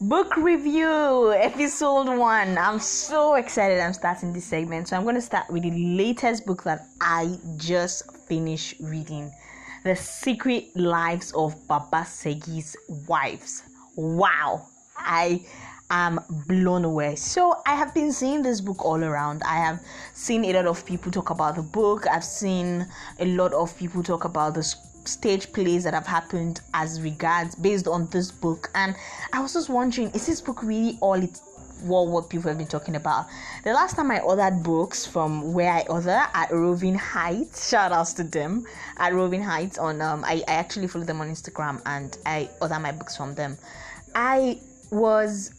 Book review episode one. I'm so excited I'm starting this segment. So, I'm going to start with the latest book that I just finished reading The Secret Lives of Baba Segi's Wives. Wow, I am blown away. So, I have been seeing this book all around. I have seen a lot of people talk about the book, I've seen a lot of people talk about the stage plays that have happened as regards based on this book. And i was just wondering is this book really all it what what people have been talking about? The last time i ordered books from where i order at roving heights shout outs to them at roving heights on um I, I actually follow them on instagram and i order my books from them. I was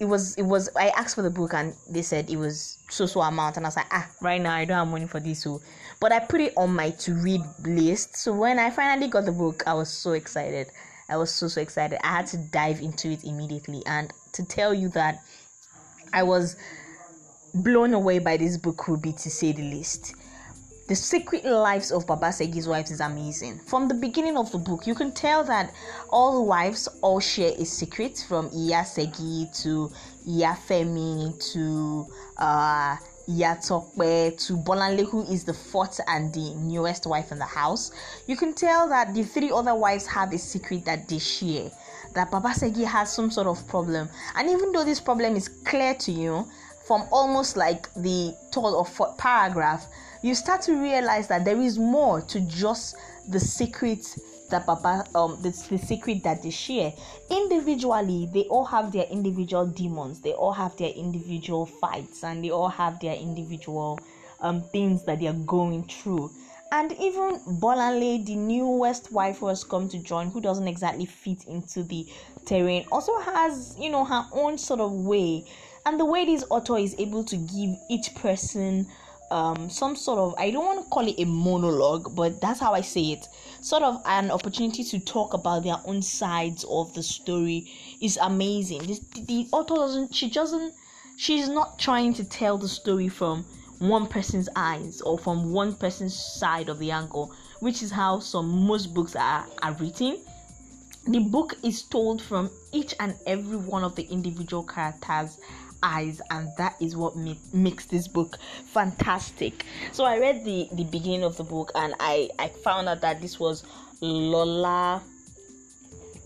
it was it was I asked for the book and they said it was so so amount and I was like ah right now I don't have money for this so. But I put it on my to read list. So when I finally got the book I was so excited. I was so so excited. I had to dive into it immediately. And to tell you that I was blown away by this book would be to say the least the secret lives of Baba Segi's wives is amazing. From the beginning of the book, you can tell that all wives all share a secret from Iya Segi to Iya Femi to uh, Iya to Bolanle, who is the fourth and the newest wife in the house. You can tell that the three other wives have a secret that they share. That Baba Segi has some sort of problem, and even though this problem is clear to you from almost like the third or fourth paragraph, you start to realize that there is more to just the secrets that Papa um the, the secret that they share. Individually, they all have their individual demons, they all have their individual fights, and they all have their individual um things that they are going through. And even Bolanle, the newest wife who has come to join, who doesn't exactly fit into the terrain, also has, you know, her own sort of way. And the way this author is able to give each person um some sort of I don't want to call it a monologue, but that's how I say it. Sort of an opportunity to talk about their own sides of the story is amazing. This the author doesn't she doesn't she's not trying to tell the story from one person's eyes or from one person's side of the angle, which is how some most books are, are written. The book is told from each and every one of the individual characters eyes and that is what make, makes this book fantastic so i read the the beginning of the book and i i found out that this was lola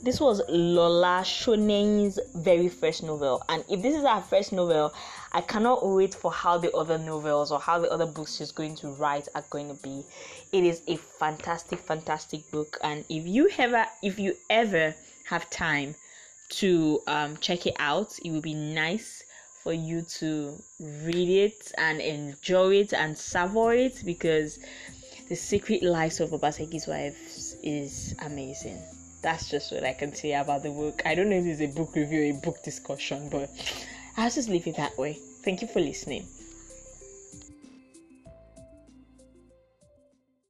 this was Lola Shoneyin's very first novel, and if this is her first novel, I cannot wait for how the other novels or how the other books she's going to write are going to be. It is a fantastic, fantastic book, and if you ever, if you ever have time to um, check it out, it will be nice for you to read it and enjoy it and savor it because the secret lives of Baba Segi's wives is amazing. That's just what I can say about the book. I don't know if it's a book review or a book discussion, but I'll just leave it that way. Thank you for listening.